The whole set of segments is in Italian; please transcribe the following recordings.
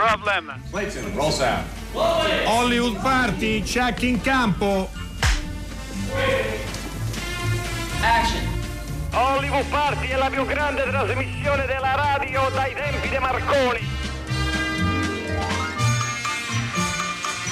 Problem. Clayton, roll sound. Hollywood Party, check in campo. Action. Hollywood Party è la più grande trasmissione della radio dai tempi di Marconi.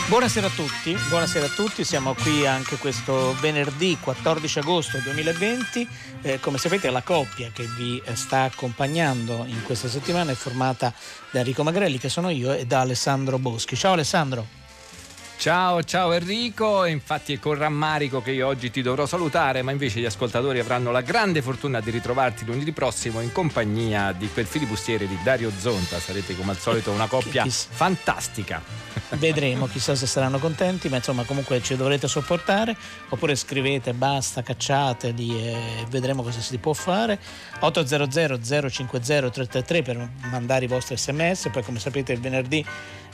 Buonasera a tutti, buonasera a tutti, siamo qui anche questo venerdì 14 agosto 2020. Eh, come sapete la coppia che vi sta accompagnando in questa settimana è formata da Enrico Magrelli, che sono io, e da Alessandro Boschi. Ciao Alessandro. Ciao, ciao Enrico, infatti è con rammarico che io oggi ti dovrò salutare, ma invece gli ascoltatori avranno la grande fortuna di ritrovarti lunedì prossimo in compagnia di quel filibustiere di Dario Zonta, sarete come al solito una coppia fantastica. Vedremo, chissà se saranno contenti, ma insomma comunque ci dovrete sopportare, oppure scrivete basta, cacciateli e vedremo cosa si può fare. 800 050 333 per mandare i vostri sms, poi come sapete il venerdì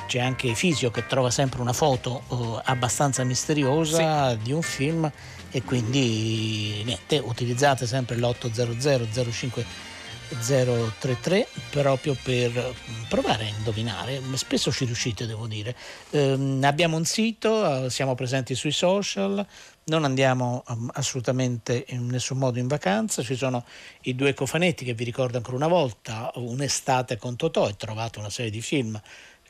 c'è anche Fisio che trova sempre una foto uh, abbastanza misteriosa sì. di un film e quindi niente, utilizzate sempre l'800 05 033 proprio per provare a indovinare. Spesso ci riuscite devo dire. Ehm, abbiamo un sito siamo presenti sui social non andiamo um, assolutamente in nessun modo in vacanza. Ci sono i due cofanetti che vi ricordo ancora una volta un'estate con Totò e trovate una serie di film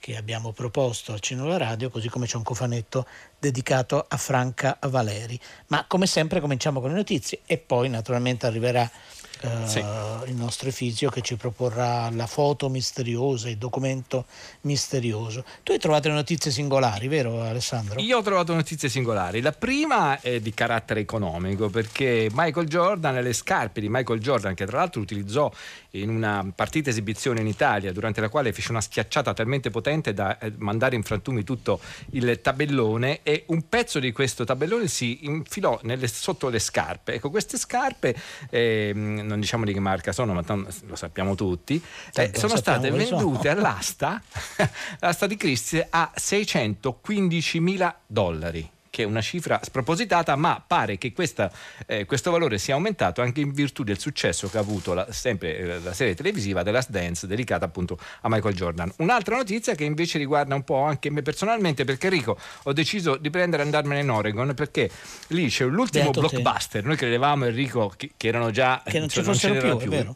che abbiamo proposto al Cinema Radio, così come c'è un cofanetto dedicato a Franca Valeri. Ma come sempre cominciamo con le notizie e poi naturalmente arriverà eh, sì. il nostro Efisio che ci proporrà la foto misteriosa, il documento misterioso. Tu hai trovato le notizie singolari, vero Alessandro? Io ho trovato notizie singolari. La prima è di carattere economico perché Michael Jordan e le scarpe di Michael Jordan, che tra l'altro utilizzò in una partita esibizione in Italia, durante la quale fece una schiacciata talmente potente da eh, mandare in frantumi tutto il tabellone e un pezzo di questo tabellone si infilò nelle, sotto le scarpe. Ecco, queste scarpe eh, non diciamo di che marca sono, ma lo sappiamo tutti, eh, sono state vendute sono. all'asta, all'asta di Christie a 615 mila dollari che è una cifra spropositata, ma pare che questa, eh, questo valore sia aumentato anche in virtù del successo che ha avuto la, sempre eh, la serie televisiva The Last Dance dedicata appunto a Michael Jordan. Un'altra notizia che invece riguarda un po' anche me personalmente, perché Enrico ho deciso di prendere e andarmene in Oregon perché lì c'è l'ultimo Beato blockbuster. Te. Noi credevamo Enrico che, che erano già che non cioè, ci fossero più, più.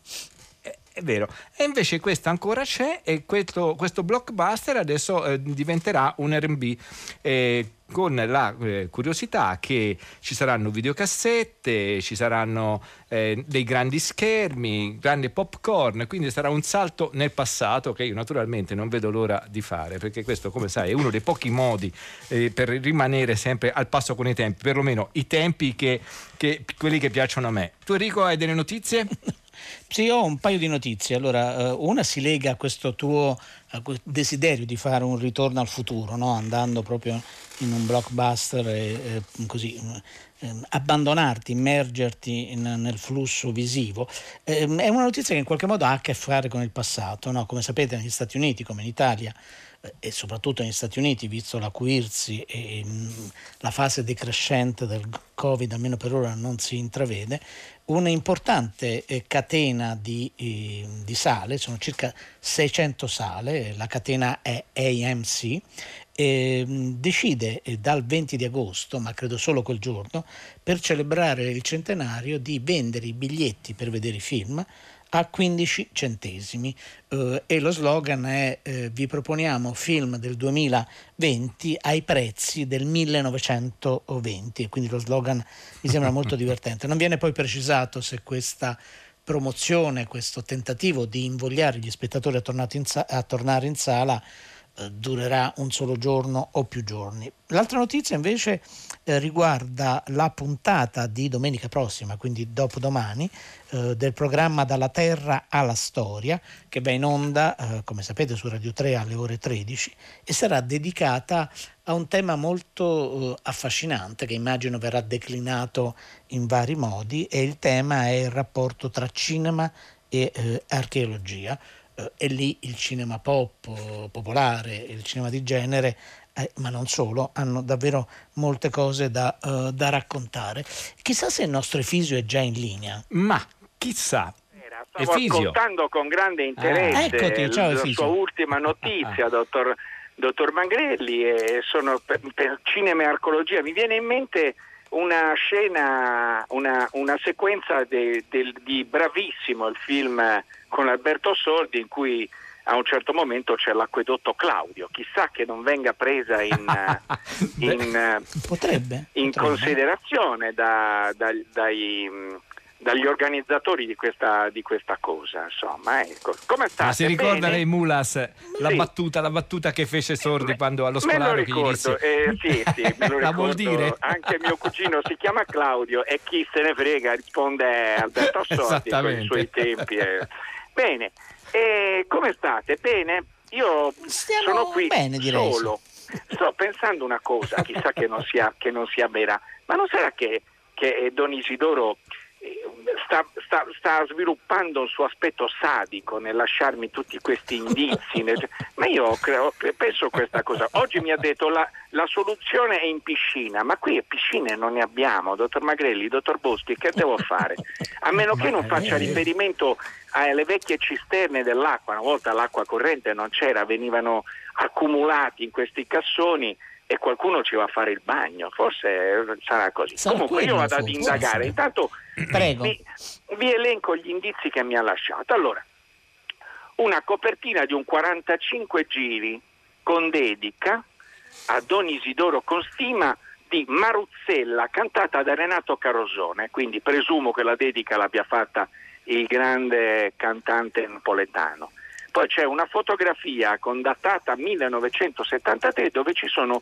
È vero. E invece questa ancora c'è e questo, questo blockbuster adesso eh, diventerà un RB. Eh, con la eh, curiosità che ci saranno videocassette, ci saranno eh, dei grandi schermi, grande popcorn, quindi sarà un salto nel passato che io naturalmente non vedo l'ora di fare, perché questo come sai è uno dei pochi modi eh, per rimanere sempre al passo con i tempi, perlomeno i tempi che, che quelli che piacciono a me. Tu Enrico hai delle notizie? Sì, ho un paio di notizie. Allora, eh, una si lega a questo tuo desiderio di fare un ritorno al futuro, no? andando proprio in un blockbuster e così eh, abbandonarti, immergerti in, nel flusso visivo. Eh, è una notizia che in qualche modo ha a che fare con il passato. No? Come sapete negli Stati Uniti, come in Italia, eh, e soprattutto negli Stati Uniti, visto l'acuirsi e la fase decrescente del Covid, almeno per ora non si intravede, un'importante eh, catena di, eh, di, sale, sono circa 600 sale, la catena è AMC, eh, decide dal 20 di agosto, ma credo solo quel giorno, per celebrare il centenario di vendere i biglietti per vedere i film a 15 centesimi eh, e lo slogan è eh, vi proponiamo film del 2020 ai prezzi del 1920 e quindi lo slogan mi sembra molto divertente. Non viene poi precisato se questa promozione, questo tentativo di invogliare gli spettatori a, in sa- a tornare in sala durerà un solo giorno o più giorni. L'altra notizia invece eh, riguarda la puntata di domenica prossima, quindi dopodomani, eh, del programma Dalla Terra alla Storia, che va in onda, eh, come sapete, su Radio 3 alle ore 13 e sarà dedicata a un tema molto eh, affascinante che immagino verrà declinato in vari modi e il tema è il rapporto tra cinema e eh, archeologia eh, e lì il cinema pop eh, popolare, il cinema di genere, eh, ma non solo, hanno davvero molte cose da, uh, da raccontare. Chissà se il nostro Efisio è già in linea. Ma chissà. Stavo Fisio. ascoltando con grande interesse Ah, eccoti, ciao, la Efisio. sua ultima notizia, dottor, dottor Mangrelli, e sono per, per cinema e archeologia. Mi viene in mente una scena, una, una sequenza de- del- di Bravissimo, il film con Alberto Sordi, in cui a un certo momento c'è l'acquedotto Claudio. Chissà che non venga presa in, in, eh, Potrebbe. in potrebbe. considerazione da- dai- dai, mh, dagli organizzatori di questa, di questa cosa. Insomma, ecco. Come state? Ma si ricorda Bene? lei Mulas la Sì. battuta, la battuta che fece Sordi quando allo Me lo scolaro che gli disse eh, sì, sì, me lo ricordo. dire? Anche mio cugino si chiama Claudio e chi se ne frega risponde Alberto Sordi con i suoi tempi. eh. Bene, e come state? Bene? Io Stiamo sono qui bene, solo. Sto pensando una cosa, chissà che non sia, che non sia vera, ma non sarà che, che Don Isidoro sta, sta- sta sviluppando un suo aspetto sadico nel lasciarmi tutti questi indizi? nel- ma io creo- penso questa cosa. Oggi mi ha detto la, la soluzione è in piscina, ma qui piscine non ne abbiamo, dottor Magrelli, dottor Boschi, che devo fare? A meno che non faccia riferimento alle vecchie cisterne dell'acqua, una volta l'acqua corrente non c'era, venivano accumulati in questi cassoni e qualcuno ci va a fare il bagno, forse sarà così. Sarà Comunque io vado ad indagare, intanto vi, vi elenco gli indizi che mi ha lasciato. Allora, una copertina di un 45 giri con dedica a Don Isidoro con stima di Maruzzella cantata da Renato Carosone, quindi presumo che la dedica l'abbia fatta il grande cantante napoletano. Poi c'è una fotografia con datata 1973 dove ci sono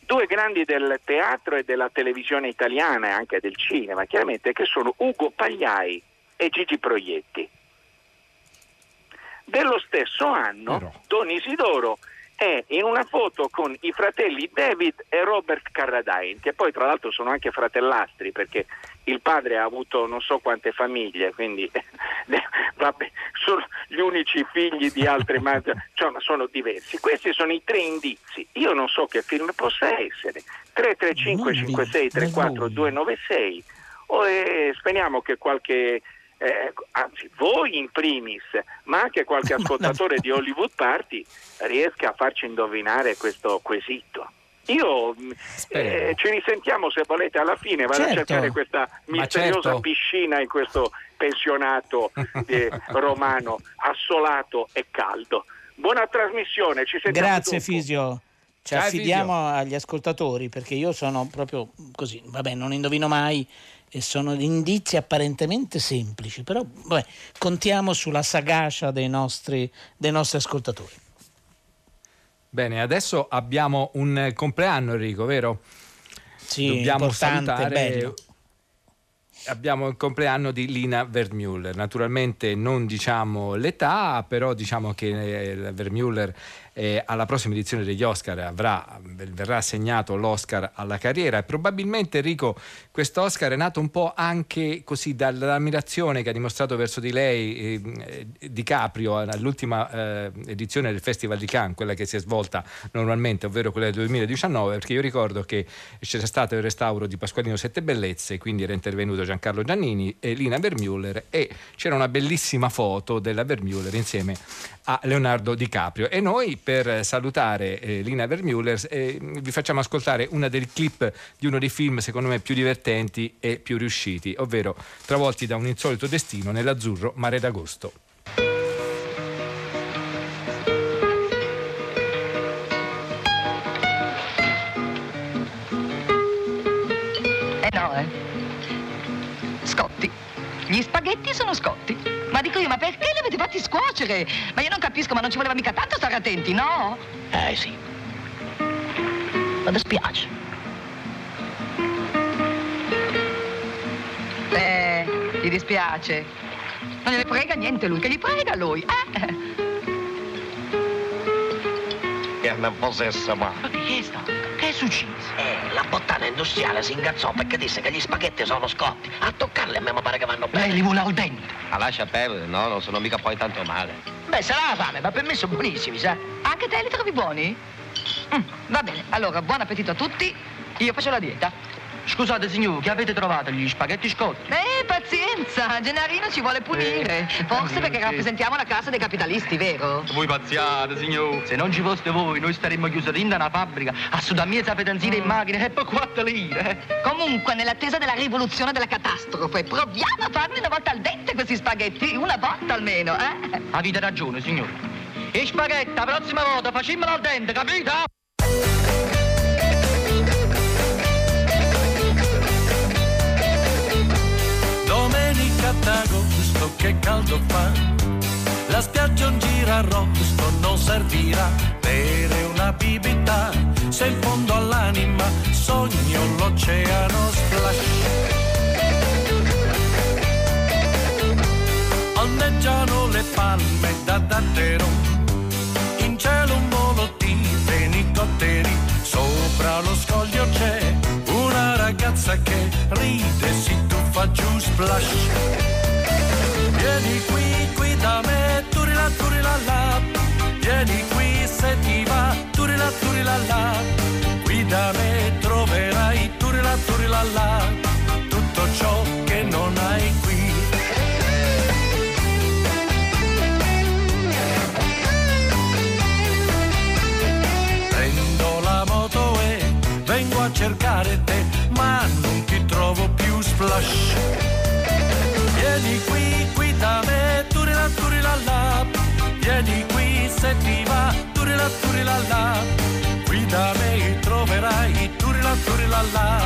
due grandi del teatro e della televisione italiana e anche del cinema, chiaramente, che sono Ugo Pagliai e Gigi Proietti. Dello stesso anno. Don Isidoro è in una foto con i fratelli David e Robert Carradine, che poi tra l'altro sono anche fratellastri perché il padre ha avuto non so quante famiglie, quindi vabbè, sono gli unici figli di altre madri, cioè, ma sono diversi. Questi sono i tre indizi. Io non so che film possa essere. 335 56 34 296 o eh, speriamo che qualche eh, anzi voi in primis, ma anche qualche ascoltatore di Hollywood Party riesca a farci indovinare questo quesito. Io Speriamo. eh, ci risentiamo se volete alla fine, vado Certo. a cercare questa Ma misteriosa certo. piscina in questo pensionato eh, romano assolato e caldo. Buona trasmissione, ci sentiamo Grazie dopo. Fisio. Ci Ciao, affidiamo agli ascoltatori perché io sono proprio così, vabbè, non indovino mai e sono indizi apparentemente semplici, però vabbè, contiamo sulla sagacia dei nostri, dei nostri ascoltatori. Bene, adesso abbiamo un compleanno Enrico, vero? Sì, Dobbiamo salutare bello. Abbiamo il compleanno di Lina Vermeuler. Naturalmente non diciamo l'età, però diciamo che eh, la Vermeuler eh, alla prossima edizione degli Oscar avrà, verrà assegnato l'Oscar alla carriera. E probabilmente Enrico questo Oscar è nato un po' anche così dall'ammirazione che ha dimostrato verso di lei eh, eh, DiCaprio all'ultima eh, edizione del Festival di Cannes, quella che si è svolta normalmente, ovvero quella del 2019, perché io ricordo che c'era stato il restauro di Pasqualino Sette Bellezze, quindi era intervenuto Giancarlo Giannini e Lina Vermeuler e c'era una bellissima foto della Vermeuler insieme a Leonardo DiCaprio. E noi per salutare eh, Lina Vermeuler eh, vi facciamo ascoltare una dei clip di uno dei film secondo me più divertenti e più riusciti, ovvero Travolti da un insolito destino nell'azzurro mare d'agosto. Eh no, eh. Scotti. Gli spaghetti sono scotti. Ma dico io, ma perché li avete fatti scuocere? Ma io non capisco, ma non ci voleva mica tanto stare attenti, no? Eh sì. Ma dispiace. Eh, gli dispiace. Non gliene frega niente lui, che gli frega lui, eh? Che non possessa ma. Ma che è stato? Che è successo? Eh, la bottana industriale si ingazzò perché disse che gli spaghetti sono scotti. A toccarli a me mi pare che vanno bene. Lei li vuole al dente. Ah, lascia perdere, no, non sono mica poi tanto male. Beh, sarà la fame, ma per me sono buonissimi, sa? Anche te li trovi buoni? Mm, va bene, allora buon appetito a tutti. Io faccio la dieta. Scusate signore, che avete trovato? Gli spaghetti scotti? Eh, pazienza. Gennarino ci vuole punire. Eh, Forse perché rappresentiamo la classe dei capitalisti, vero? Voi pazziate, signor. Se non ci foste voi, noi staremmo chiusi in una fabbrica a sudare mezza pedenzina in macchina e poi quattro lire. Comunque, nell'attesa della rivoluzione della catastrofe, proviamo a farli una volta al dente questi spaghetti, una volta almeno, eh? Avete ragione, signor. E spaghetti, la prossima volta facimmelo al dente, capito? D'agosto che caldo fa, la spiaggia un girarrosto non servirà, bere una bibita, se in fondo all'anima sogno l'oceano splash. Ondeggiano le palme da davvero, in cielo un volo di fenicotteri, sopra lo scoglio c'è ragazza che ride, si tuffa giù splash. Vieni qui, qui da me, turila, turila la, vieni qui se ti va, turila, turila la, qui da me troverai, turila, turila la, tutto ciò splash. Vieni qui, qui da me, turila, turila la, vieni qui se ti va, turila, turila la, qui da me troverai, turila, turila la,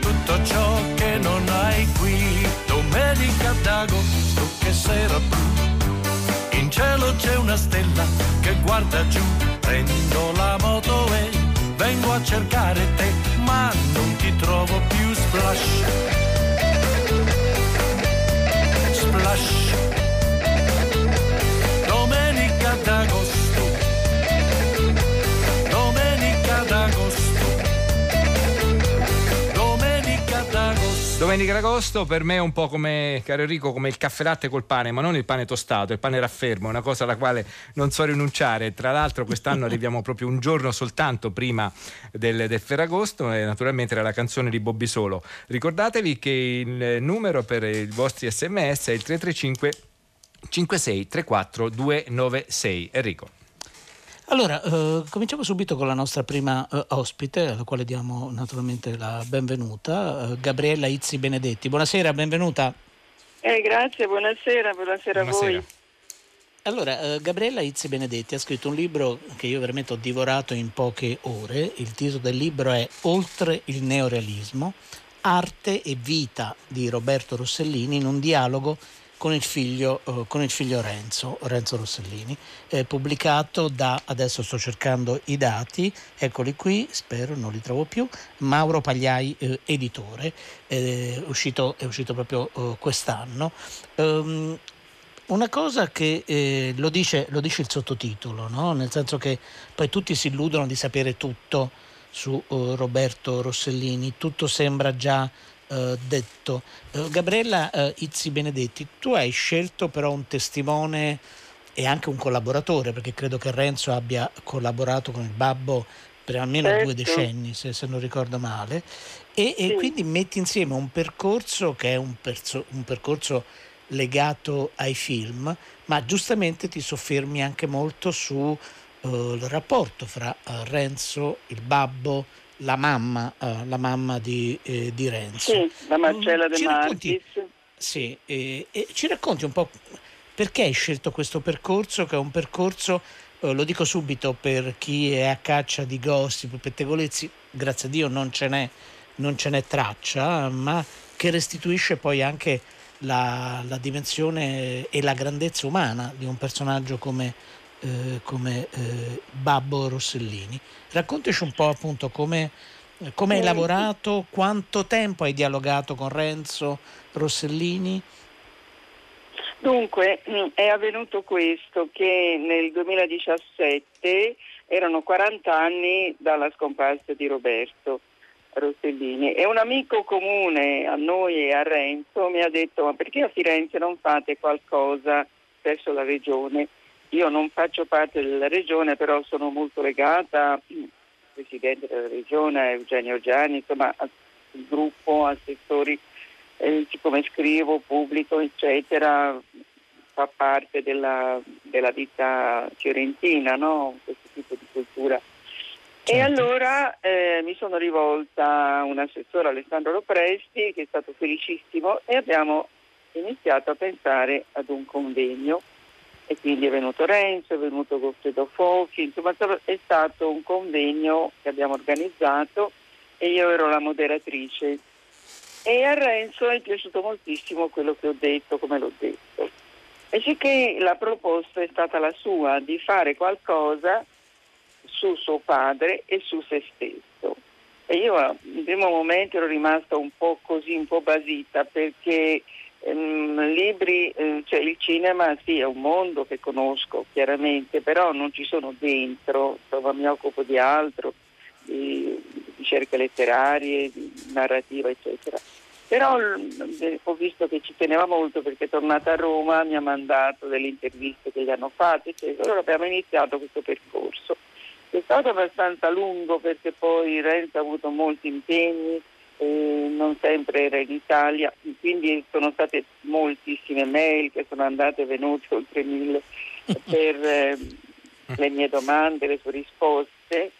tutto ciò che non hai qui. Domenica d'agosto, che sera blu, in cielo c'è una stella che guarda giù, prendo la moto e vengo a cercare te, ma non ti trovo più. Splash. Domenica d'agosto per me è un po' come, caro Enrico, come il caffè latte col pane, ma non il pane tostato, il pane raffermo, una cosa alla quale non so rinunciare. Tra l'altro quest'anno arriviamo proprio un giorno soltanto prima del, del Ferragosto e naturalmente era la canzone di Bobby Solo. Ricordatevi che il numero per i vostri sms è il 335 56 34 296. Enrico. Allora, eh, cominciamo subito con la nostra prima eh, ospite, alla quale diamo naturalmente la benvenuta, eh, Gabriella Izzi Benedetti. Buonasera, benvenuta. Eh, grazie, buonasera, buonasera, a voi. Allora, eh, Gabriella Izzi Benedetti ha scritto un libro che io veramente ho divorato in poche ore. Il titolo del libro è Oltre il neorealismo, arte e vita di Roberto Rossellini in un dialogo con il figlio, eh, con il figlio Renzo, Renzo Rossellini, eh, pubblicato da, adesso sto cercando i dati, eccoli qui, spero non li trovo più, Mauro Pagliai, eh, editore, eh, uscito, è uscito proprio eh, quest'anno. Ehm, una cosa che eh, lo, dice, lo dice il sottotitolo, no? nel senso che poi tutti si illudono di sapere tutto su eh, Roberto Rossellini, tutto sembra già eh, detto. Eh, Gabriella eh, Izzi Benedetti, tu hai scelto però un testimone e anche un collaboratore, perché credo che Renzo abbia collaborato con il babbo per almeno Certo. due decenni, se, se non ricordo male, e, e quindi metti insieme un percorso che è un, perso- un percorso legato ai film, ma giustamente ti soffermi anche molto sul rapporto fra eh, Renzo, il babbo, la mamma, eh, la mamma di, eh, di Renzo. Sì, la Marcella De Martis. Sì, e, e ci racconti un po' perché hai scelto questo percorso, che è un percorso, eh, lo dico subito, per chi è a caccia di gossip, pettegolezzi, grazie a Dio non ce n'è, non ce n'è traccia, ma che restituisce poi anche la, la dimensione e la grandezza umana di un personaggio come, eh, come eh, Babbo Rossellini. Raccontaci un po' appunto come, come hai Eh, lavorato, quanto tempo hai dialogato con Renzo Rossellini. Dunque, mh, è avvenuto questo che nel 2017 erano 40 anni dalla scomparsa di Roberto Rossellini e un amico comune a noi e a Renzo mi ha detto ma perché a Firenze non fate qualcosa verso la regione? Io non faccio parte della regione però sono molto legata al Presidente della regione, Eugenio Gianni, insomma al gruppo assessori eh, siccome scrivo, pubblico, eccetera, fa parte della, della vita fiorentina, no? questo tipo di cultura. E Certo. allora eh, mi sono rivolta a un assessore Alessandro Lopresti che è stato felicissimo e abbiamo iniziato a pensare ad un convegno e quindi è venuto Renzo, è venuto Goffredo Fochi, insomma è stato un convegno che abbiamo organizzato e io ero la moderatrice e a Renzo è piaciuto moltissimo quello che ho detto, come l'ho detto. E sicché la proposta è stata la sua di fare qualcosa su suo padre e su se stesso. E io in primo momento ero rimasta un po' così, un po' basita perché ehm, libri, eh, cioè il cinema sì è un mondo che conosco chiaramente, però non ci sono dentro, insomma mi occupo di altro, di ricerche letterarie, di narrativa eccetera. Però ho visto che ci teneva molto perché è tornata a Roma, mi ha mandato delle interviste che gli hanno fatte, eccetera. Allora abbiamo iniziato questo percorso. È stato abbastanza lungo perché poi Renzo ha avuto molti impegni, eh, non sempre era in Italia, quindi sono state moltissime mail che sono andate e venute oltre mille per eh, le mie domande, le sue risposte,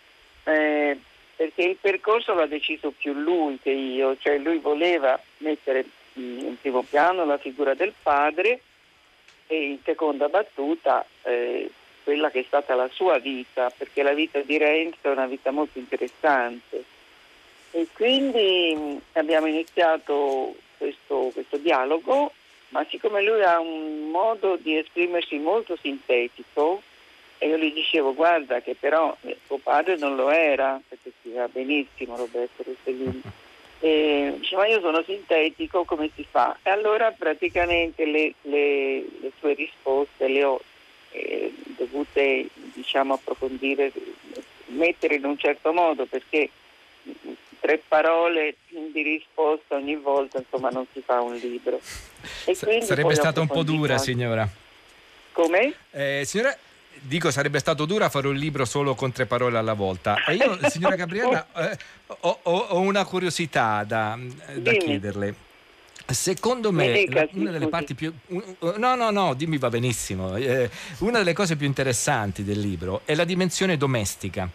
eh, perché il percorso l'ha deciso più lui che io, cioè lui voleva mettere in primo piano la figura del padre e in seconda battuta eh, quella che è stata la sua vita, perché la vita di Renzo è una vita molto interessante. E quindi mh, abbiamo iniziato questo, questo dialogo, ma siccome lui ha un modo di esprimersi molto sintetico, e io gli dicevo guarda che però eh, tuo padre non lo era, perché scriveva benissimo Roberto Rossellini. E diceva io sono sintetico, come si fa? E allora praticamente le, le- le sue risposte le ho eh, dovute diciamo approfondire, mettere in un certo modo perché mm, tre parole di risposta ogni volta insomma non si fa un libro. Quindi sarebbe stata un po' dura, signora. Come? Eh, signora, dico sarebbe stato dura fare un libro solo con tre parole alla volta. E io, signora Gabriella, eh, ho, ho- una curiosità da, da chiederle. Secondo me, dica, una delle parti più. No, no, no, dimmi va benissimo. Eh, una delle cose più interessanti del libro è la dimensione domestica,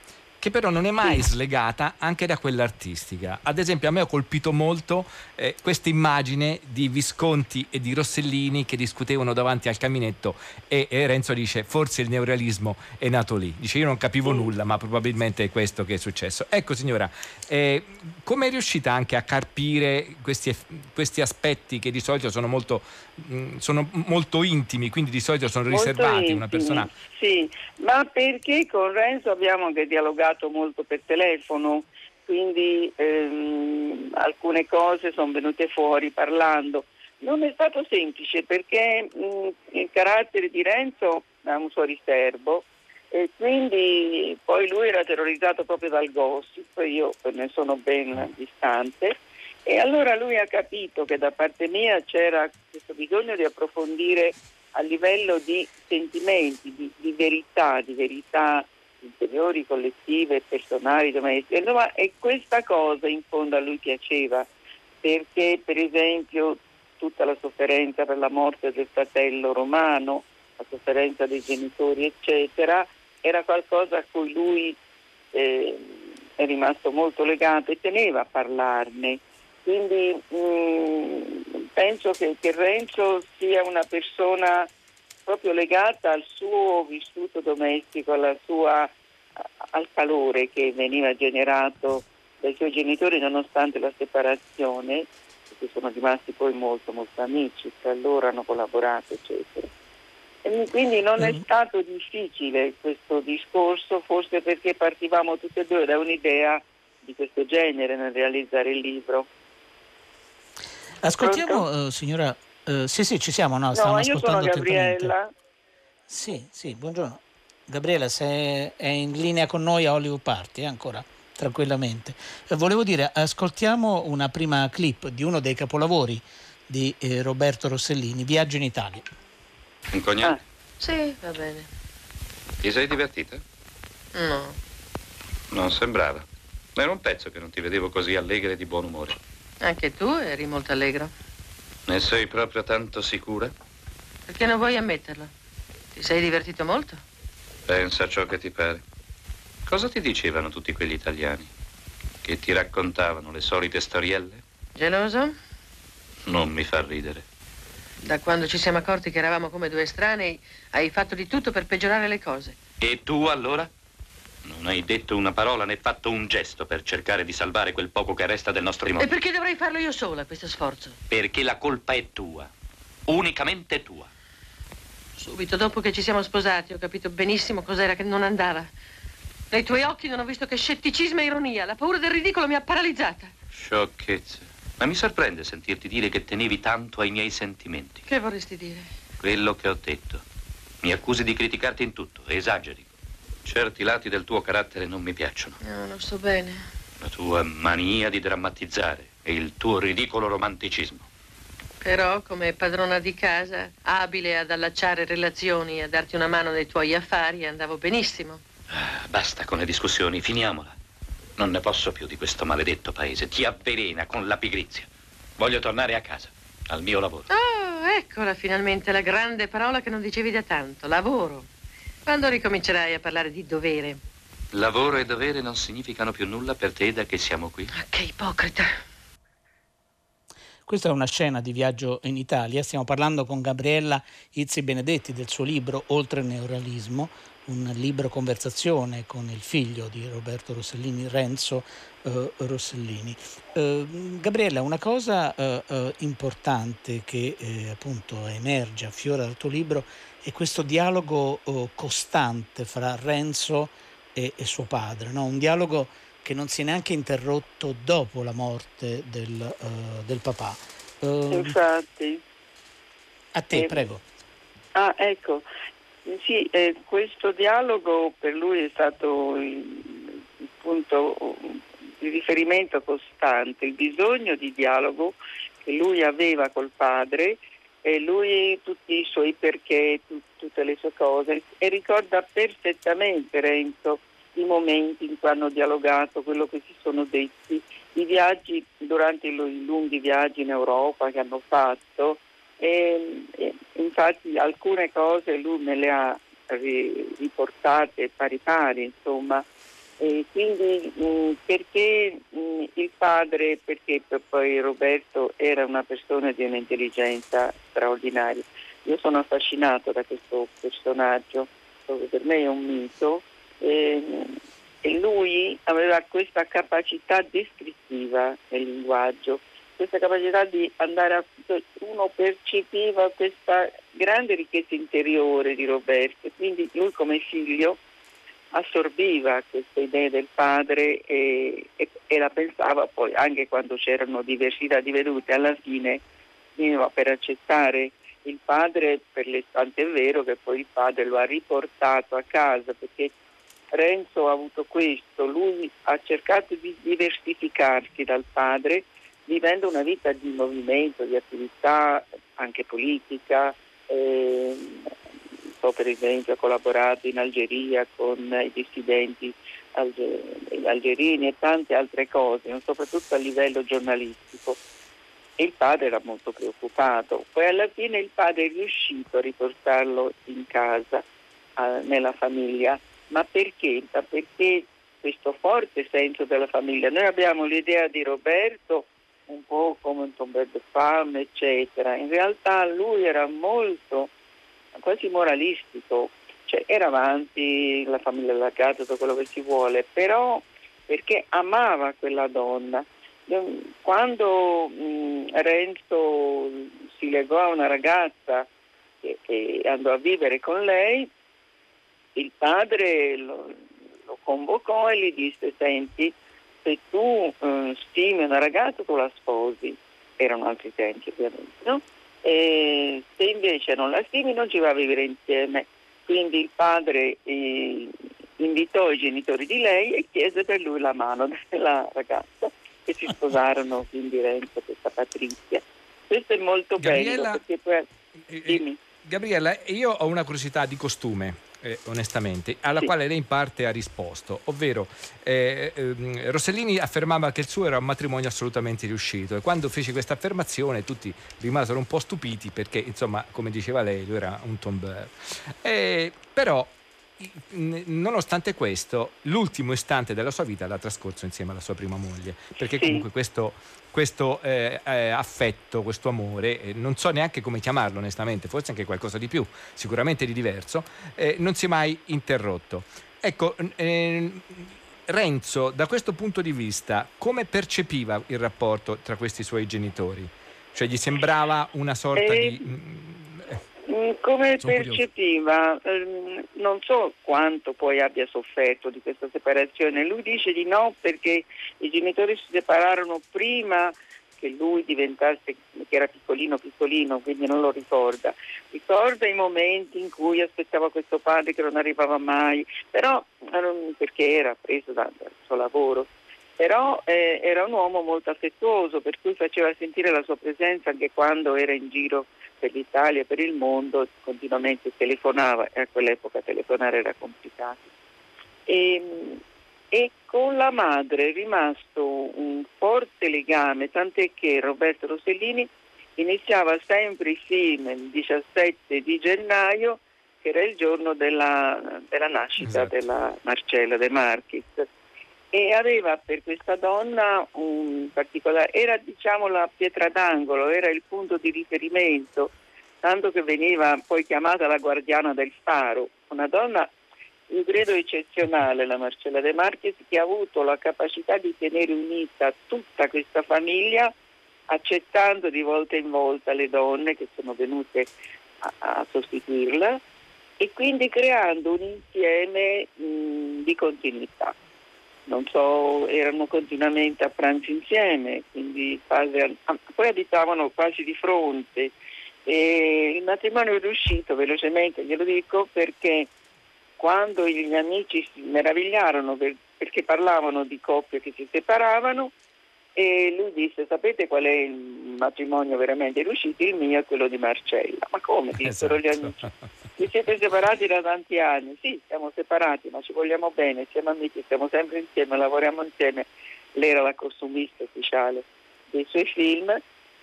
che però non è mai slegata anche da quella artistica. Ad esempio, a me ha colpito molto eh, questa immagine di Visconti e di Rossellini che discutevano davanti al caminetto e, e Renzo dice forse il neorealismo è nato lì. Dice io non capivo nulla, ma probabilmente è questo che è successo. Ecco signora, eh, come è riuscita anche a carpire questi, questi aspetti che di solito sono molto, mh, sono molto intimi, quindi di solito sono Molto riservati una intimi, persona... Sì, ma perché con Renzo abbiamo anche dialogato molto per telefono, quindi ehm, alcune cose sono venute fuori parlando. Non è stato semplice perché mh, il carattere di Renzo ha un suo riservo e quindi poi lui era terrorizzato proprio dal gossip, io ne sono ben distante. E allora lui ha capito che da parte mia c'era questo bisogno di approfondire a livello di sentimenti, di, di verità, di verità interiori, collettive, personali, domestiche. Insomma, e questa cosa in fondo a lui piaceva, perché per esempio tutta la sofferenza per la morte del fratello romano, la sofferenza dei genitori, eccetera, era qualcosa a cui lui eh, è rimasto molto legato e teneva a parlarne. Quindi mh, penso che, che Renzo sia una persona proprio legata al suo vissuto domestico, alla sua, al calore che veniva generato dai suoi genitori nonostante la separazione, perché sono rimasti poi molto molto amici, tra loro hanno collaborato, eccetera. E quindi non è stato difficile questo discorso, forse perché partivamo tutti e due da un'idea di questo genere nel realizzare il libro. Ascoltiamo, eh, signora. Eh, sì, sì, ci siamo, no? No, Stavamo io sono ascoltando attentamente. Gabriella. Sì, sì, buongiorno. Gabriela, se è in linea con noi a Hollywood Party, eh, ancora tranquillamente. Eh, volevo dire, ascoltiamo una prima clip di uno dei capolavori di eh, Roberto Rossellini, Viaggio in Italia. Un cognac? Sì, va bene. Ti sei divertita? No. Non sembrava. Era un pezzo che non ti vedevo così allegra e di buon umore. Anche tu eri molto allegro. Ne sei proprio tanto sicura? Perché non vuoi ammetterlo? Ti sei divertito molto? Pensa a ciò che ti pare. Cosa ti dicevano tutti quegli italiani? Che ti raccontavano le solite storielle? Geloso? Non mi fa ridere. Da quando ci siamo accorti che eravamo come due estranei, hai fatto di tutto per peggiorare le cose. E tu allora? Non hai detto una parola né fatto un gesto per cercare di salvare quel poco che resta del nostro E mondo. perché dovrei farlo io sola, questo sforzo? Perché la colpa è tua. Unicamente tua. Subito dopo che ci siamo sposati ho capito benissimo cos'era che non andava. Nei tuoi occhi non ho visto che scetticismo e ironia. La paura del ridicolo mi ha paralizzata. Sciocchezza. Ma mi sorprende sentirti dire che tenevi tanto ai miei sentimenti. Che vorresti dire? Quello che ho detto. Mi accusi di criticarti in tutto, esageri. Certi lati del tuo carattere non mi piacciono. No, lo so bene. La tua mania di drammatizzare e il tuo ridicolo romanticismo. Però, come padrona di casa, abile ad allacciare relazioni e a darti una mano nei tuoi affari, andavo benissimo. Ah, Basta con le discussioni, finiamola. Non ne posso più di questo maledetto paese. Ti avvelena con la pigrizia. Voglio tornare a casa, al mio lavoro. Oh, eccola finalmente la grande parola che non dicevi da tanto, lavoro. Quando ricomincerai a parlare di dovere? Lavoro e dovere non significano più nulla per te da che siamo qui. Che ipocrita. Questa è una scena di viaggio in Italia. Stiamo parlando con Gabriella Izzi Benedetti del suo libro Oltre il neorealismo, un libro conversazione con il figlio di Roberto Rossellini, Renzo eh, Rossellini. Eh, Gabriella, una cosa eh, eh, importante che eh, appunto emerge, affiora dal tuo libro, è questo dialogo eh, costante fra Renzo e, e suo padre, no? un dialogo che non si è neanche interrotto dopo la morte del, eh, del papà. Eh, Infatti. a te, Eh, prego. Ah, ecco. Sì, eh, questo dialogo per lui è stato il, il punto di riferimento costante, il bisogno di dialogo che lui aveva col padre e lui tutti i suoi perché, tu- tutte le sue cose. E ricorda perfettamente Renzo i momenti in cui hanno dialogato, quello che si sono detti, i viaggi durante i lu- i lunghi viaggi in Europa che hanno fatto. E, e infatti alcune cose lui me le ha ri- riportate pari pari, insomma. E quindi mh, perché mh, il padre, perché poi Roberto era una persona di un'intelligenza straordinaria. Io sono affascinato da questo personaggio, per me è un mito. E, e lui aveva questa capacità descrittiva nel linguaggio, questa capacità di andare a uno percepiva questa grande ricchezza interiore di Roberto, quindi lui come figlio assorbiva queste idee del padre e, e- e la pensava poi anche quando c'erano diversità di vedute, alla fine finiva per accettare il padre, per le, tant'è vero che poi il padre lo ha riportato a casa perché Renzo ha avuto questo, lui ha cercato di diversificarsi dal padre vivendo una vita di movimento, di attività anche politica, ehm, so per esempio ha collaborato in Algeria con i dissidenti alge- algerini e tante altre cose, soprattutto a livello giornalistico. E il padre era molto preoccupato. Poi alla fine il padre è riuscito a riportarlo in casa, nella famiglia. Ma perché? Perché questo forte senso della famiglia. Noi abbiamo l'idea di Roberto un po' come un tomber de femme, eccetera. In realtà lui era molto, quasi moralistico, cioè era avanti la famiglia della casa, tutto quello che si vuole, però perché amava quella donna. Quando mh, Renzo si legò a una ragazza e, e andò a vivere con lei, il padre lo, lo convocò e gli disse, senti, se tu eh, stimi una ragazza tu la sposi, erano altri tempi ovviamente, no? E se invece non la stimi non ci va a vivere insieme. Quindi il padre eh, invitò i genitori di lei e chiese per lui la mano della ragazza e si sposarono quindi Renzo questa Patrizia. Questo è molto Gabriella- bello perché poi... Dimmi. Gabriella, io ho una curiosità di costume. Eh, onestamente, alla quale lei in parte ha risposto, ovvero eh, ehm, Rossellini affermava che il suo era un matrimonio assolutamente riuscito e quando fece questa affermazione tutti rimasero un po' stupiti perché, insomma, come diceva lei, lui era un tombeur. Eh, però nonostante questo, l'ultimo istante della sua vita l'ha trascorso insieme alla sua prima moglie, perché comunque questo, questo eh, eh, affetto, questo amore, eh, non so neanche come chiamarlo onestamente, forse anche qualcosa di più, sicuramente di diverso, eh, non si è mai interrotto. Ecco, eh, Renzo, da questo punto di vista, come percepiva il rapporto tra questi suoi genitori? Cioè gli sembrava una sorta di... mm, Come Sono percepiva? Ehm, Non so quanto poi abbia sofferto di questa separazione. Lui dice di no perché i genitori si separarono prima che lui diventasse, che era piccolino piccolino, quindi non lo ricorda. Ricorda i momenti in cui aspettava questo padre che non arrivava mai, però eh, perché era preso da- dal suo lavoro. Però eh, era un uomo molto affettuoso, per cui faceva sentire la sua presenza anche quando era in giro per l'Italia e per il mondo, continuamente telefonava e a quell'epoca telefonare era complicato. E, e con la madre è rimasto un forte legame, tant'è che Roberto Rossellini iniziava sempre i film il 17 di gennaio, che era il giorno della, della nascita della Marcella De Marchis e aveva per questa donna un particolare, era diciamo la pietra d'angolo, era il punto di riferimento, tanto che veniva poi chiamata la guardiana del faro, una donna io credo eccezionale la Marcella De Marchis che ha avuto la capacità di tenere unita tutta questa famiglia accettando di volta in volta le donne che sono venute a, a sostituirla e quindi creando un insieme mh, di continuità non so, erano continuamente a pranzo insieme, quindi quasi poi abitavano quasi di fronte. E il matrimonio è riuscito velocemente, glielo dico, perché quando gli amici si meravigliarono per- perché parlavano di coppie che si separavano e lui disse sapete qual è il matrimonio veramente riuscito? Il mio è quello di Marcella. Ma come? dissero gli amici. Vi siete separati da tanti anni? Sì, siamo separati, ma ci vogliamo bene, siamo amici, stiamo sempre insieme, lavoriamo insieme. Lei era la costumista ufficiale dei suoi film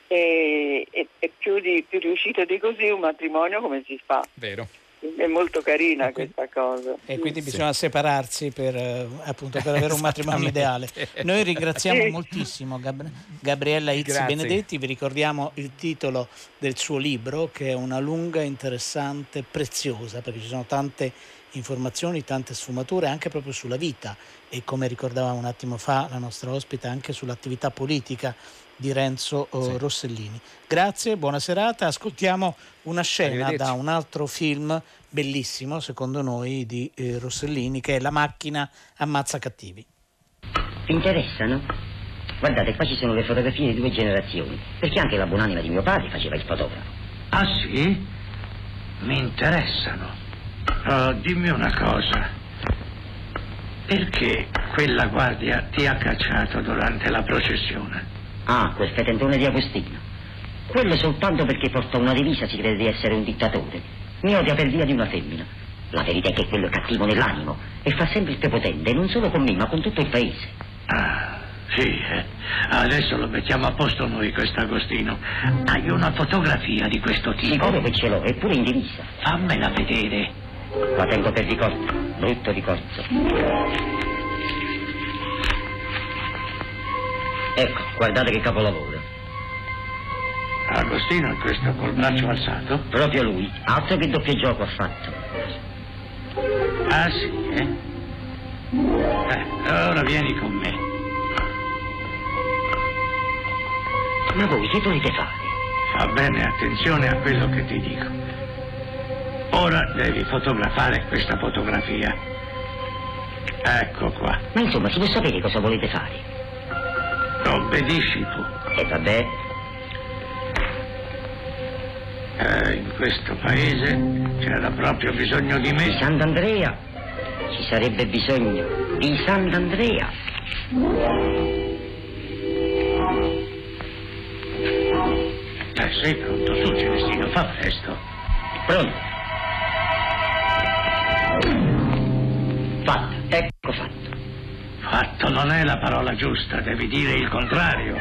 e, e- e più, di, più riuscito di così un matrimonio come si fa? Vero. È molto carina questa cosa. E quindi Sì. bisogna separarsi per, eh, appunto, per avere un matrimonio ideale. Noi ringraziamo Sì. moltissimo Gab- Gabriella Izzi Grazie. Benedetti, vi ricordiamo il titolo del suo libro che è una lunga, interessante, preziosa, perché ci sono tante informazioni, tante sfumature anche proprio sulla vita e come ricordava un attimo fa la nostra ospite anche sull'attività politica di Renzo eh, Rossellini. Grazie, buona serata. Ascoltiamo una scena da un altro film bellissimo, secondo noi, di eh, Rossellini, che è La macchina ammazza cattivi. Vi interessano? Guardate, qua ci sono le fotografie di due generazioni, perché anche la buonanima di mio padre faceva il fotografo. Ah sì? Mi interessano. Oh, dimmi una cosa. Perché quella guardia ti ha cacciato durante la processione? Ah, quel fetentone di Agostino. Quello soltanto perché porta una divisa si crede di essere un dittatore. Mi odia per via di una femmina. La verità è che quello è cattivo nell'animo e fa sempre il prepotente, non solo con me, ma con tutto il paese. Ah, sì, eh. Adesso lo mettiamo a posto noi quest'Agostino. Hai una fotografia di questo tipo? Sicuro che ce l'ho, eppure in divisa. Fammela vedere. La tengo per ricordo, brutto ricordo. Ecco, guardate che capolavoro. Agostino è questo col braccio alzato? Proprio lui, altro che doppio gioco ha fatto. Ah sì, eh? Eh, ora vieni con me. Ma voi che volete fare? Fa bene attenzione a quello che ti dico. Ora devi fotografare questa fotografia. Ecco qua. Ma insomma, si può sapere cosa volete fare? Obbedisci tu. E vabbè, Eh, in questo paese c'era proprio bisogno di di me. Sant'Andrea. Ci sarebbe bisogno di Sant'Andrea. Eh, sei pronto su, Celestino, fa presto. Pronto? Non è la parola giusta, devi dire il contrario.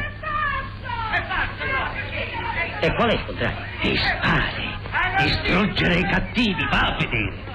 E qual è il contrario? Dispare, distruggere i cattivi, va a vedere.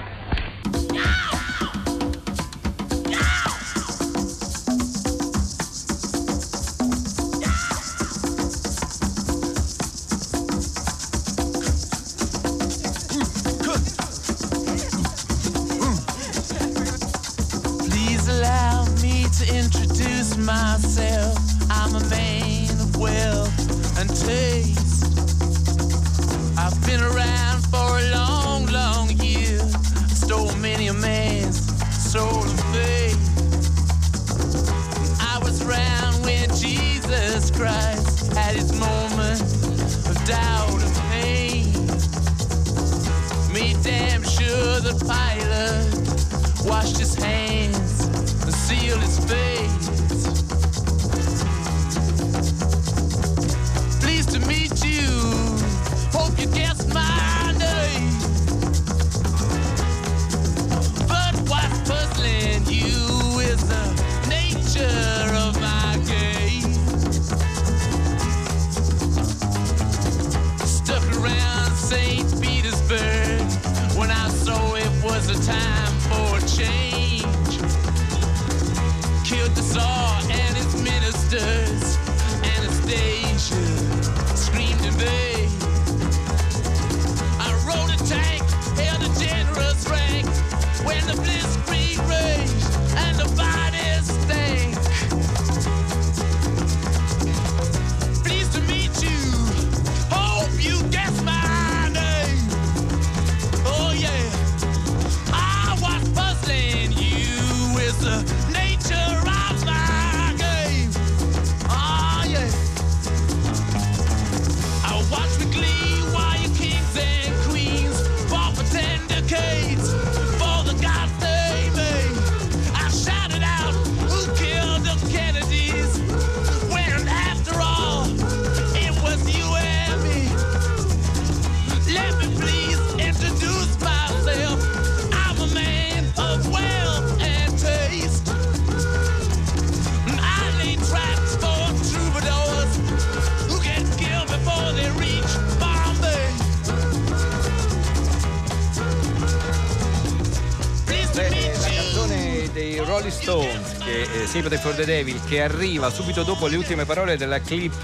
Rolling Stones che è Sympathy for the Devil che arriva subito dopo le ultime parole della clip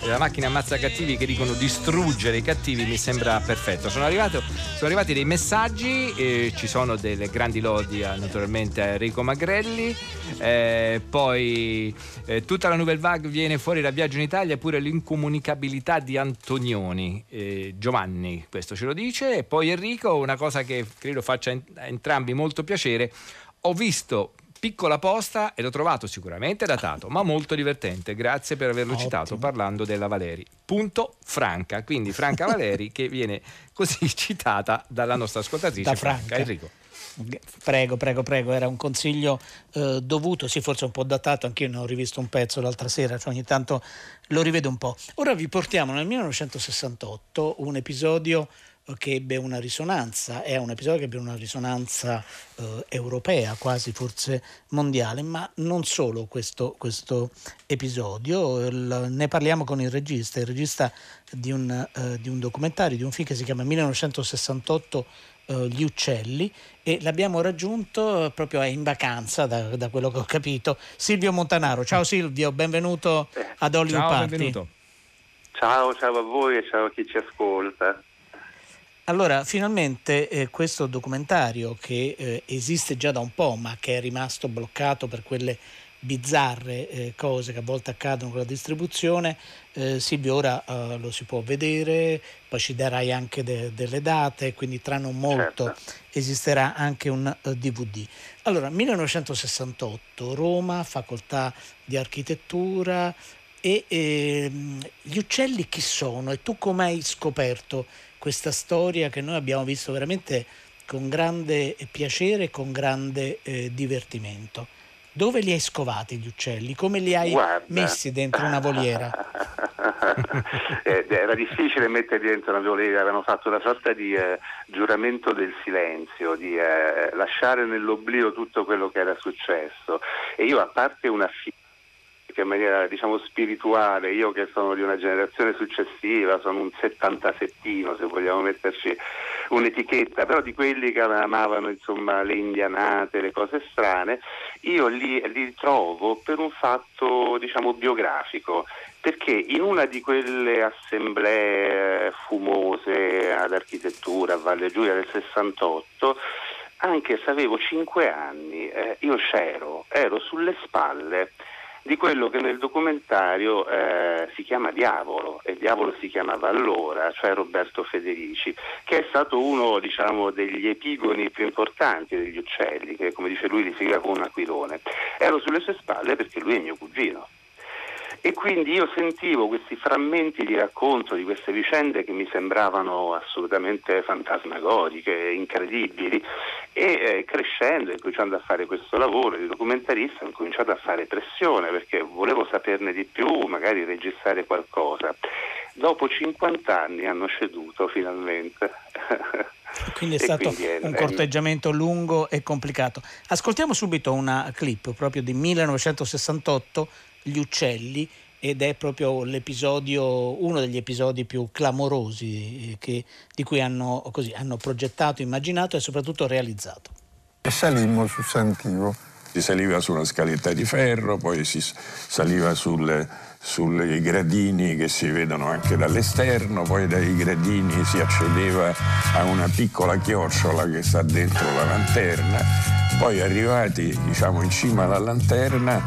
della macchina ammazza cattivi che dicono distruggere i cattivi mi sembra perfetto. Sono, arrivato, sono arrivati dei messaggi eh, ci sono delle grandi lodi a- naturalmente a Enrico Magrelli eh, poi eh, tutta la Nouvelle Vague viene fuori da viaggio in Italia pure l'incomunicabilità di Antonioni. Eh, Giovanni questo ce lo dice e poi Enrico una cosa che credo faccia entrambi molto piacere ho visto Piccola posta e l'ho trovato sicuramente datato, ma molto divertente. Grazie per averlo citato parlando della Valeri. Punto Franca, quindi Franca Valeri che viene così citata dalla nostra ascoltatrice Da Franca. Enrico. Prego, prego, prego, era un consiglio eh, dovuto, sì, forse un po' datato, anche io ne ho rivisto un pezzo l'altra sera, cioè ogni tanto lo rivedo un po'. Ora vi portiamo nel 1968 un episodio che ebbe una risonanza, è un episodio che ebbe una risonanza eh, europea, quasi forse mondiale, ma non solo questo, questo episodio, il- ne parliamo con il regista, il regista di un, eh, di un documentario, di un film che si chiama 1968 eh, Gli uccelli e l'abbiamo raggiunto eh, proprio in vacanza da, da quello che ho capito. Silvio Montanaro. Ciao Silvio benvenuto ad Hollywood Party. Ciao, ciao a voi e ciao a chi ci ascolta. Allora, finalmente eh, questo documentario che eh, esiste già da un po', ma che è rimasto bloccato per quelle bizzarre eh, cose che a volte accadono con la distribuzione, eh, Silvio ora eh, lo si può vedere, poi ci darai anche de- delle date, quindi tra non molto esisterà anche un eh, DVD. Allora, 1968, Roma, facoltà di architettura e ehm, gli uccelli chi sono e tu come hai scoperto questa storia che noi abbiamo visto veramente con grande piacere e con grande eh, divertimento. Dove li hai scovati gli uccelli? Come li hai Guarda. messi dentro una voliera? Eh, era difficile metterli dentro una violeria, avevano fatto una sorta di eh, giuramento del silenzio, di eh, lasciare nell'oblio tutto quello che era successo. E io, a parte una figlia in maniera diciamo spirituale, io che sono di una generazione successiva, sono un 77 se vogliamo metterci un'etichetta, però di quelli che amavano insomma, le indianate, le cose strane, io li, li trovo per un fatto diciamo biografico, perché in una di quelle assemblee fumose all'architettura a Valle Giulia del 68 anche se avevo 5 anni, eh, io c'ero, ero sulle spalle di quello che nel documentario eh, si chiama Diavolo, e Diavolo si chiamava allora, cioè Roberto Federici, che è stato uno diciamo, degli epigoni più importanti degli uccelli, che come dice lui li sigla con un aquilone. Ero sulle sue spalle perché lui è mio cugino. E quindi io sentivo questi frammenti di racconto di queste vicende che mi sembravano assolutamente fantasmagoriche, incredibili e eh, crescendo, incominciando a fare questo lavoro di documentarista, ho cominciato a fare pressione perché volevo saperne di più, magari registrare qualcosa. Dopo 50 anni hanno ceduto finalmente. Quindi è stato quindi è, un corteggiamento lungo e complicato. Ascoltiamo subito una clip proprio di 1968 gli uccelli ed è proprio l'episodio, uno degli episodi più clamorosi eh, che, di cui hanno, così, hanno progettato, immaginato e soprattutto realizzato. E salimmo su Santivo. Si saliva su una scaletta di ferro, poi si saliva sulle, sui gradini che si vedono anche dall'esterno, poi dai gradini si accedeva a una piccola chiocciola che sta dentro la lanterna, poi arrivati diciamo, in cima alla lanterna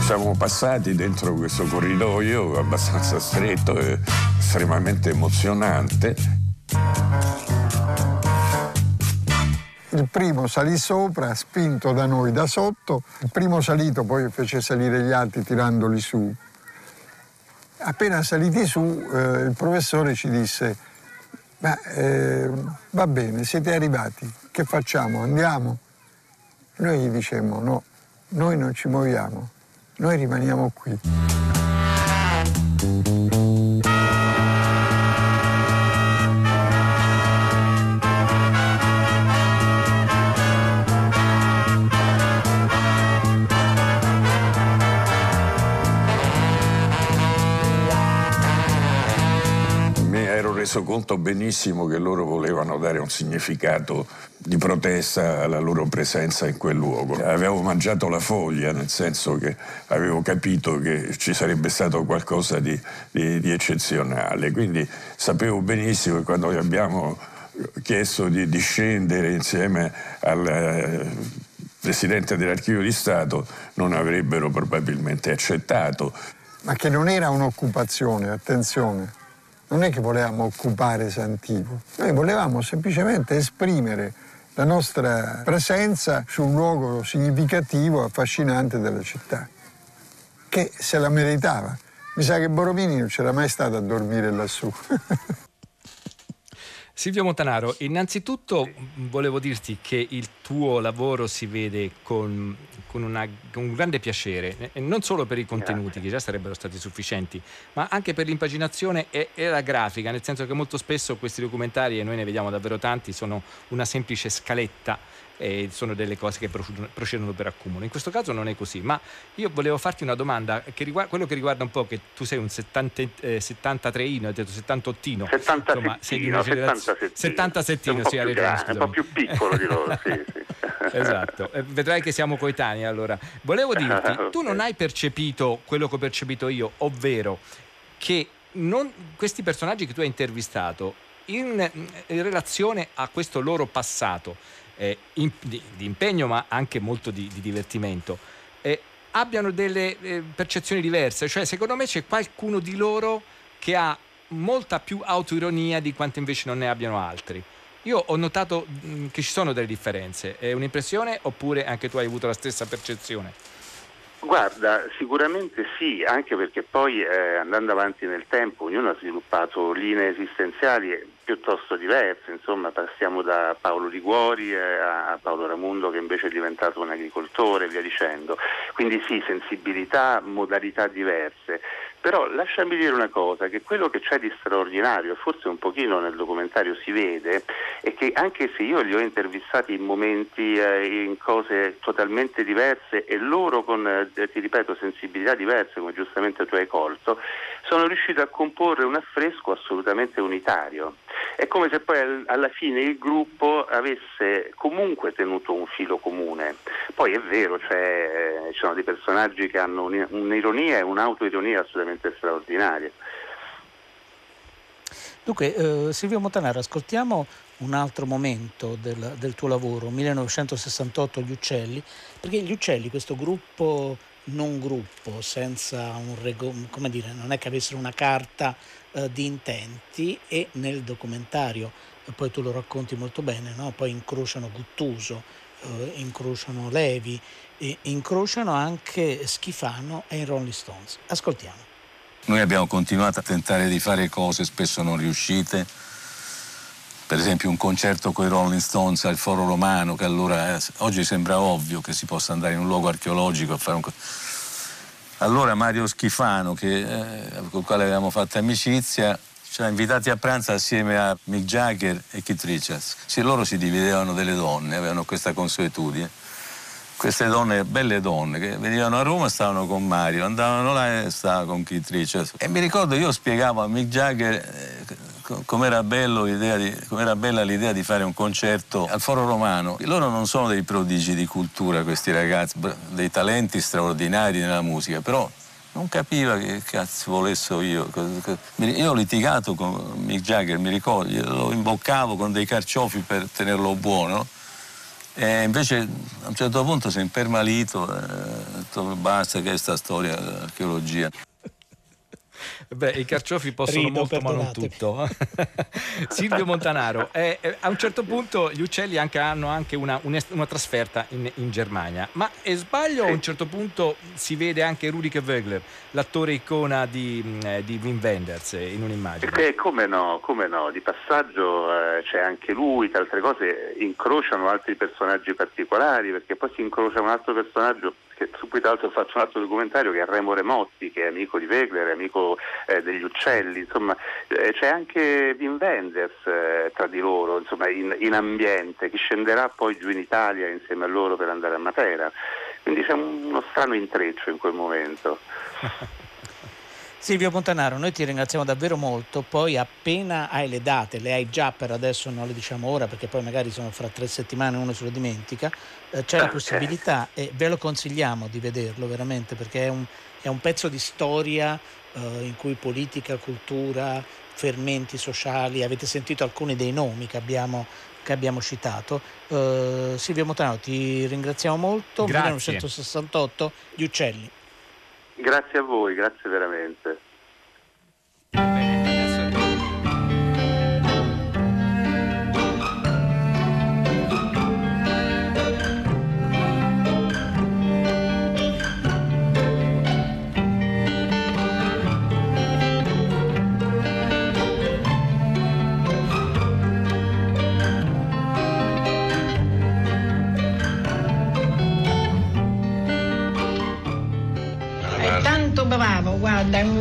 siamo passati dentro questo corridoio abbastanza stretto e estremamente emozionante. Il primo salì sopra, spinto da noi da sotto, il primo salito poi fece salire gli altri tirandoli su. Appena saliti su, eh, il professore ci disse, ma eh, va bene, siete arrivati, che facciamo? Andiamo? Noi gli dicemmo no, noi non ci muoviamo, noi rimaniamo qui. Reso conto benissimo che loro volevano dare un significato di protesta alla loro presenza in quel luogo. Avevo mangiato la foglia, nel senso che avevo capito che ci sarebbe stato qualcosa di, di, di eccezionale, quindi sapevo benissimo che quando abbiamo chiesto di, di scendere insieme al eh, Presidente dell'Archivio di Stato non avrebbero probabilmente accettato. Ma che non era un'occupazione, attenzione non è che volevamo occupare Santivo, noi volevamo semplicemente esprimere la nostra presenza su un luogo significativo, affascinante della città, che se la meritava. Mi sa che Boromini non c'era mai stato a dormire lassù. Silvio Montanaro, innanzitutto volevo dirti che il tuo lavoro si vede con, con, una, con un grande piacere, non solo per i contenuti Grazie. che già sarebbero stati sufficienti, ma anche per l'impaginazione e, e, la grafica, nel senso che molto spesso questi documentari, e noi ne vediamo davvero tanti, sono una semplice scaletta e sono delle cose che procedono per accumulo. In questo caso non è così, ma io volevo farti una domanda che riguarda quello che riguarda un po' che tu sei un 70, eh, 73ino, hai detto 78ino, 70 insomma, sei di una generazione 77ino, sì, un, un po' più piccolo di loro, sì, sì. esatto, eh, vedrai che siamo coetanei allora. Volevo dirti, tu non hai percepito quello che ho percepito io, ovvero che non, questi personaggi che tu hai intervistato in, in relazione a questo loro passato eh, in, di, di, impegno ma anche molto di, di divertimento, eh, abbiano delle eh, percezioni diverse. Cioè, secondo me c'è qualcuno di loro che ha molta più autoironia di quanto invece non ne abbiano altri. Io ho notato mh, che ci sono delle differenze. È un'impressione oppure anche tu hai avuto la stessa percezione? Guarda, sicuramente sì, anche perché poi eh, andando avanti nel tempo ognuno ha sviluppato linee esistenziali piuttosto diverse, insomma passiamo da Paolo Liguori a Paolo Ramundo che invece è diventato un agricoltore e via dicendo. Quindi sì, sensibilità, modalità diverse. Però lasciami dire una cosa, che quello che c'è di straordinario, e forse un pochino nel documentario si vede, è che anche se io li ho intervistati in momenti, eh, in cose totalmente diverse e loro con, eh, ti ripeto, sensibilità diverse, come giustamente tu hai colto, sono riuscito a comporre un affresco assolutamente unitario. È come se poi alla fine il gruppo avesse comunque tenuto un filo comune. Poi è vero, cioè, eh, ci sono dei personaggi che hanno un'ironia e un'autoironia assolutamente straordinarie. Dunque, eh, Silvio Montanaro, ascoltiamo un altro momento del, del, tuo lavoro, 1968 Gli Uccelli, perché Gli Uccelli, questo gruppo non gruppo, senza un rego, come dire, non è che avessero una carta eh, di intenti e nel documentario, e poi tu lo racconti molto bene, no? poi incrociano Guttuso, eh, incrociano Levi, e incrociano anche Schifano e i Rolling Stones. Ascoltiamo. Noi abbiamo continuato a tentare di fare cose spesso non riuscite, per esempio un concerto con i Rolling Stones al Foro Romano, che allora eh, oggi sembra ovvio che si possa andare in un luogo archeologico a fare un. Allora Mario Schifano, che, eh, con il quale avevamo fatto amicizia, ci ha invitati a pranzo assieme a Mick Jagger e Keith Richards. Sì, loro si dividevano delle donne, avevano questa consuetudine. Queste donne, belle donne, che venivano a Roma stavano con Mario, andavano là e stavano con Keith Richards. E mi ricordo io spiegavo a Mick Jagger eh, com'era, di, com'era bella l'idea di fare un concerto al Foro Romano. Loro non sono dei prodigi di cultura, questi ragazzi, dei talenti straordinari nella musica, però non capiva che cazzo volessi io. Io ho litigato con Mick Jagger, mi ricordo, lo imboccavo con dei carciofi per tenerlo buono. E invece a un certo punto si è impermalito, e ho detto basta che è sta storia, l'archeologia. Beh, i carciofi possono Rido, molto, ma non tutto. Silvio Montanaro, eh, eh, a un certo punto gli uccelli anche, hanno anche una, una trasferta in, in, Germania, ma è sbaglio a un certo punto si vede anche Rudike Wögler, l'attore icona di, mm, eh, di Wim Wenders eh, in un'immagine? Beh, come no, come no, di passaggio eh, c'è anche lui, tra altre cose incrociano altri personaggi particolari, perché poi si incrocia un altro personaggio su cui tra l'altro faccio un altro documentario che è Remo Remotti, che è amico di Wegler, è amico eh, degli uccelli, insomma eh, c'è anche Wim Wenders eh, tra di loro, insomma in, in, ambiente, che scenderà poi giù in Italia insieme a loro per andare a Matera. Quindi c'è uno strano intreccio in quel momento. Silvio Montanaro, noi ti ringraziamo davvero molto, poi appena hai le date, le hai già per adesso, non le diciamo ora perché poi magari sono fra tre settimane uno se lo dimentica, eh, c'è la possibilità e ve lo consigliamo di vederlo veramente perché è un, è un pezzo di storia eh, in cui politica, cultura, fermenti sociali, avete sentito alcuni dei nomi che abbiamo, che abbiamo citato. Uh, Silvio Montanaro, ti ringraziamo molto. Grazie. 1968, Gli Uccelli. Grazie a voi, grazie veramente.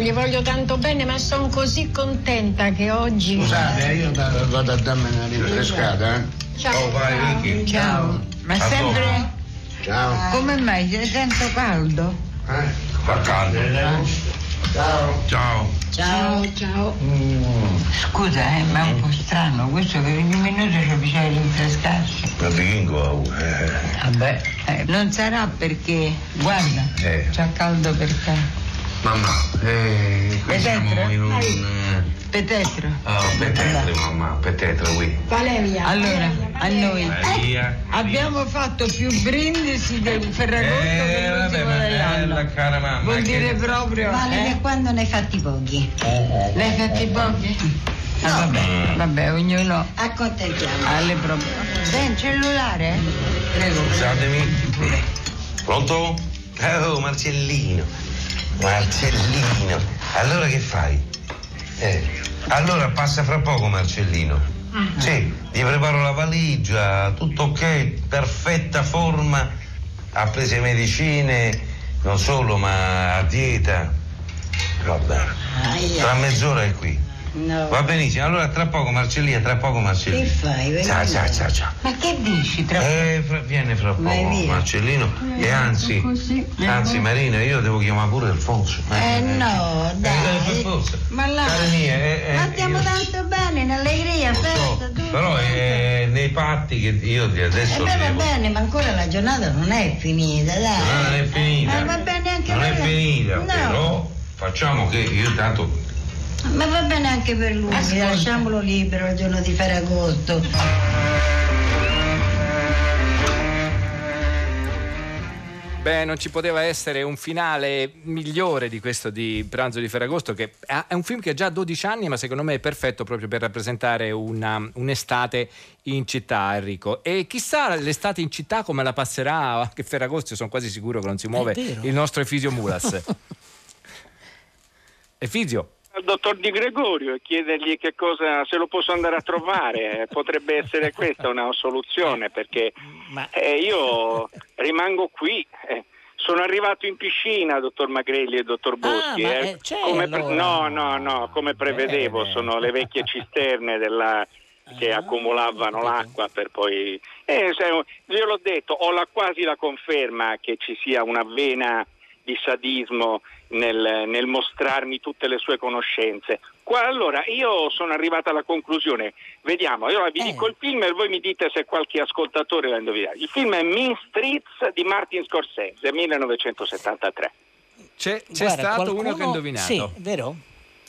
Gli voglio tanto bene, ma sono così contenta che oggi. Scusate, io vado a darmi una rinfrescata, eh? Ciao. Oh, vai, Vicky. Ciao. Ma A sempre. Ciao. Come mai? Sei tanto caldo? Eh? Fa caldo. Ciao. Ciao. Ciao, ciao. Scusa, eh, ma è un po' strano questo che ogni minuto c'è bisogno di rinfrescarsi. Ma Bingo, eh. Vabbè, eh, non sarà perché, guarda, Eh. c'ha caldo per te. Mamma, eh, qui siamo Petetro? in un... eh, Petetro. Oh, petetre, mamma, petetre, qui. Valeria. Allora, a noi Valeria. abbiamo fatto più brindisi del Ferragosto Eh, che vabbè, l'ultimo ma dell'anno. bella cara mamma. Vuol che- dire proprio. Valeria, eh? quando ne hai fatti pochi? L'hai fatti pochi? Ah, vabbè, vabbè, ognuno Accontentiamo. ha le proprie. In cellulare? Prego. Scusatemi. Pronto? Oh, Marcellino. Marcellino. Allora che fai? Eh, allora passa fra poco, Marcellino. Sì, gli preparo la valigia, tutto ok, perfetta forma, ha preso le medicine, non solo, ma a dieta. Vabbè. Tra mezz'ora è qui. No. Va benissimo, allora tra poco Marcellina, tra poco Marcellino. Che fai? Vieni Ciao, ciao, ciao, ciao. Ma che dici tra Eh, fra- viene fra Vai poco. Marcellino. E anzi, Così. anzi Marina, io devo chiamare pure Alfonso. Eh no, Eh, dai. per forza. Ma là. Eh, eh, Ma stiamo io- tanto bene, in allegria, festa, tutto. Però è nei patti che io E adesso beh, va bene, ma ancora la giornata non è finita, dai. No, non è finita. Ma va bene anche Non è finita, No. però facciamo che io tanto Ma va bene anche per lui, lasciamolo libero il giorno di Ferragosto. Beh, non ci poteva essere un finale migliore di questo di Pranzo di Ferragosto, che è un film che ha già 12 anni, ma secondo me è perfetto proprio per rappresentare una- un'estate in città, Enrico. E chissà l'estate in città come la passerà anche Ferragosto, sono quasi sicuro che non si muove il nostro Efisio Mulas. Efisio. Al dottor Di Gregorio e chiedergli che cosa, se lo posso andare a trovare. Eh, Potrebbe essere questa una soluzione perché eh, io rimango qui. eh. Sono arrivato in piscina, dottor Magrelli e dottor Boschi. ma, eh. eh, Come pre- allora. no, no, no, come prevedevo, sono le vecchie cisterne della- che accumulavano l'acqua per poi... Eh, se- io l'ho detto, ho la- quasi la conferma che ci sia una vena di sadismo nel, nel mostrarmi tutte le sue conoscenze. Qua allora io sono arrivata alla conclusione, vediamo, io vi dico il film e voi mi dite se qualche ascoltatore l'ha indovinato. Il film è Mean Streets di Martin Scorsese, 1973. C'è, c'è Guarda, stato qualcuno- uno che ha indovinato. Sì, vero?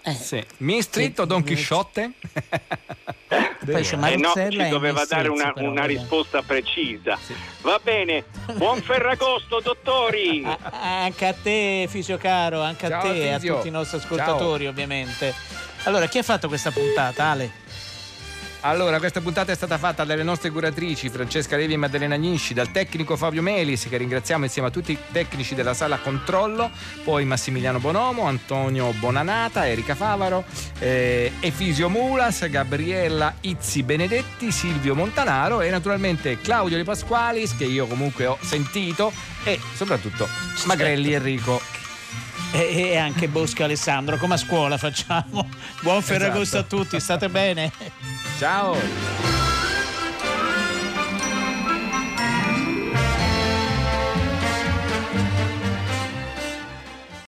Sì. Main Street o Don Chisciotte? Poi c'è Eh no, ci doveva dare una, però, una risposta precisa. Va bene, buon Ferragosto, dottori! Anche a te, Fisio Caro, anche a Ciao, te e a tutti i nostri ascoltatori, ovviamente. Allora, chi ha fatto questa puntata, Ale? Allora, questa puntata è stata fatta dalle nostre curatrici Francesca Levi e Maddalena Agnisci, dal tecnico Fabio Melis, che ringraziamo insieme a tutti i tecnici della sala controllo, poi Massimiliano Bonomo, Antonio Bonanata, Erika Favaro, eh, Efisio Mulas, Gabriella Izzi Benedetti, Silvio Montanaro e naturalmente Claudio De Pasqualis, che io comunque ho sentito, e soprattutto Magrelli Enrico. E, anche Bosco Alessandro, come a scuola facciamo. Buon Ferragosto Esatto. a tutti, state bene. Ciao!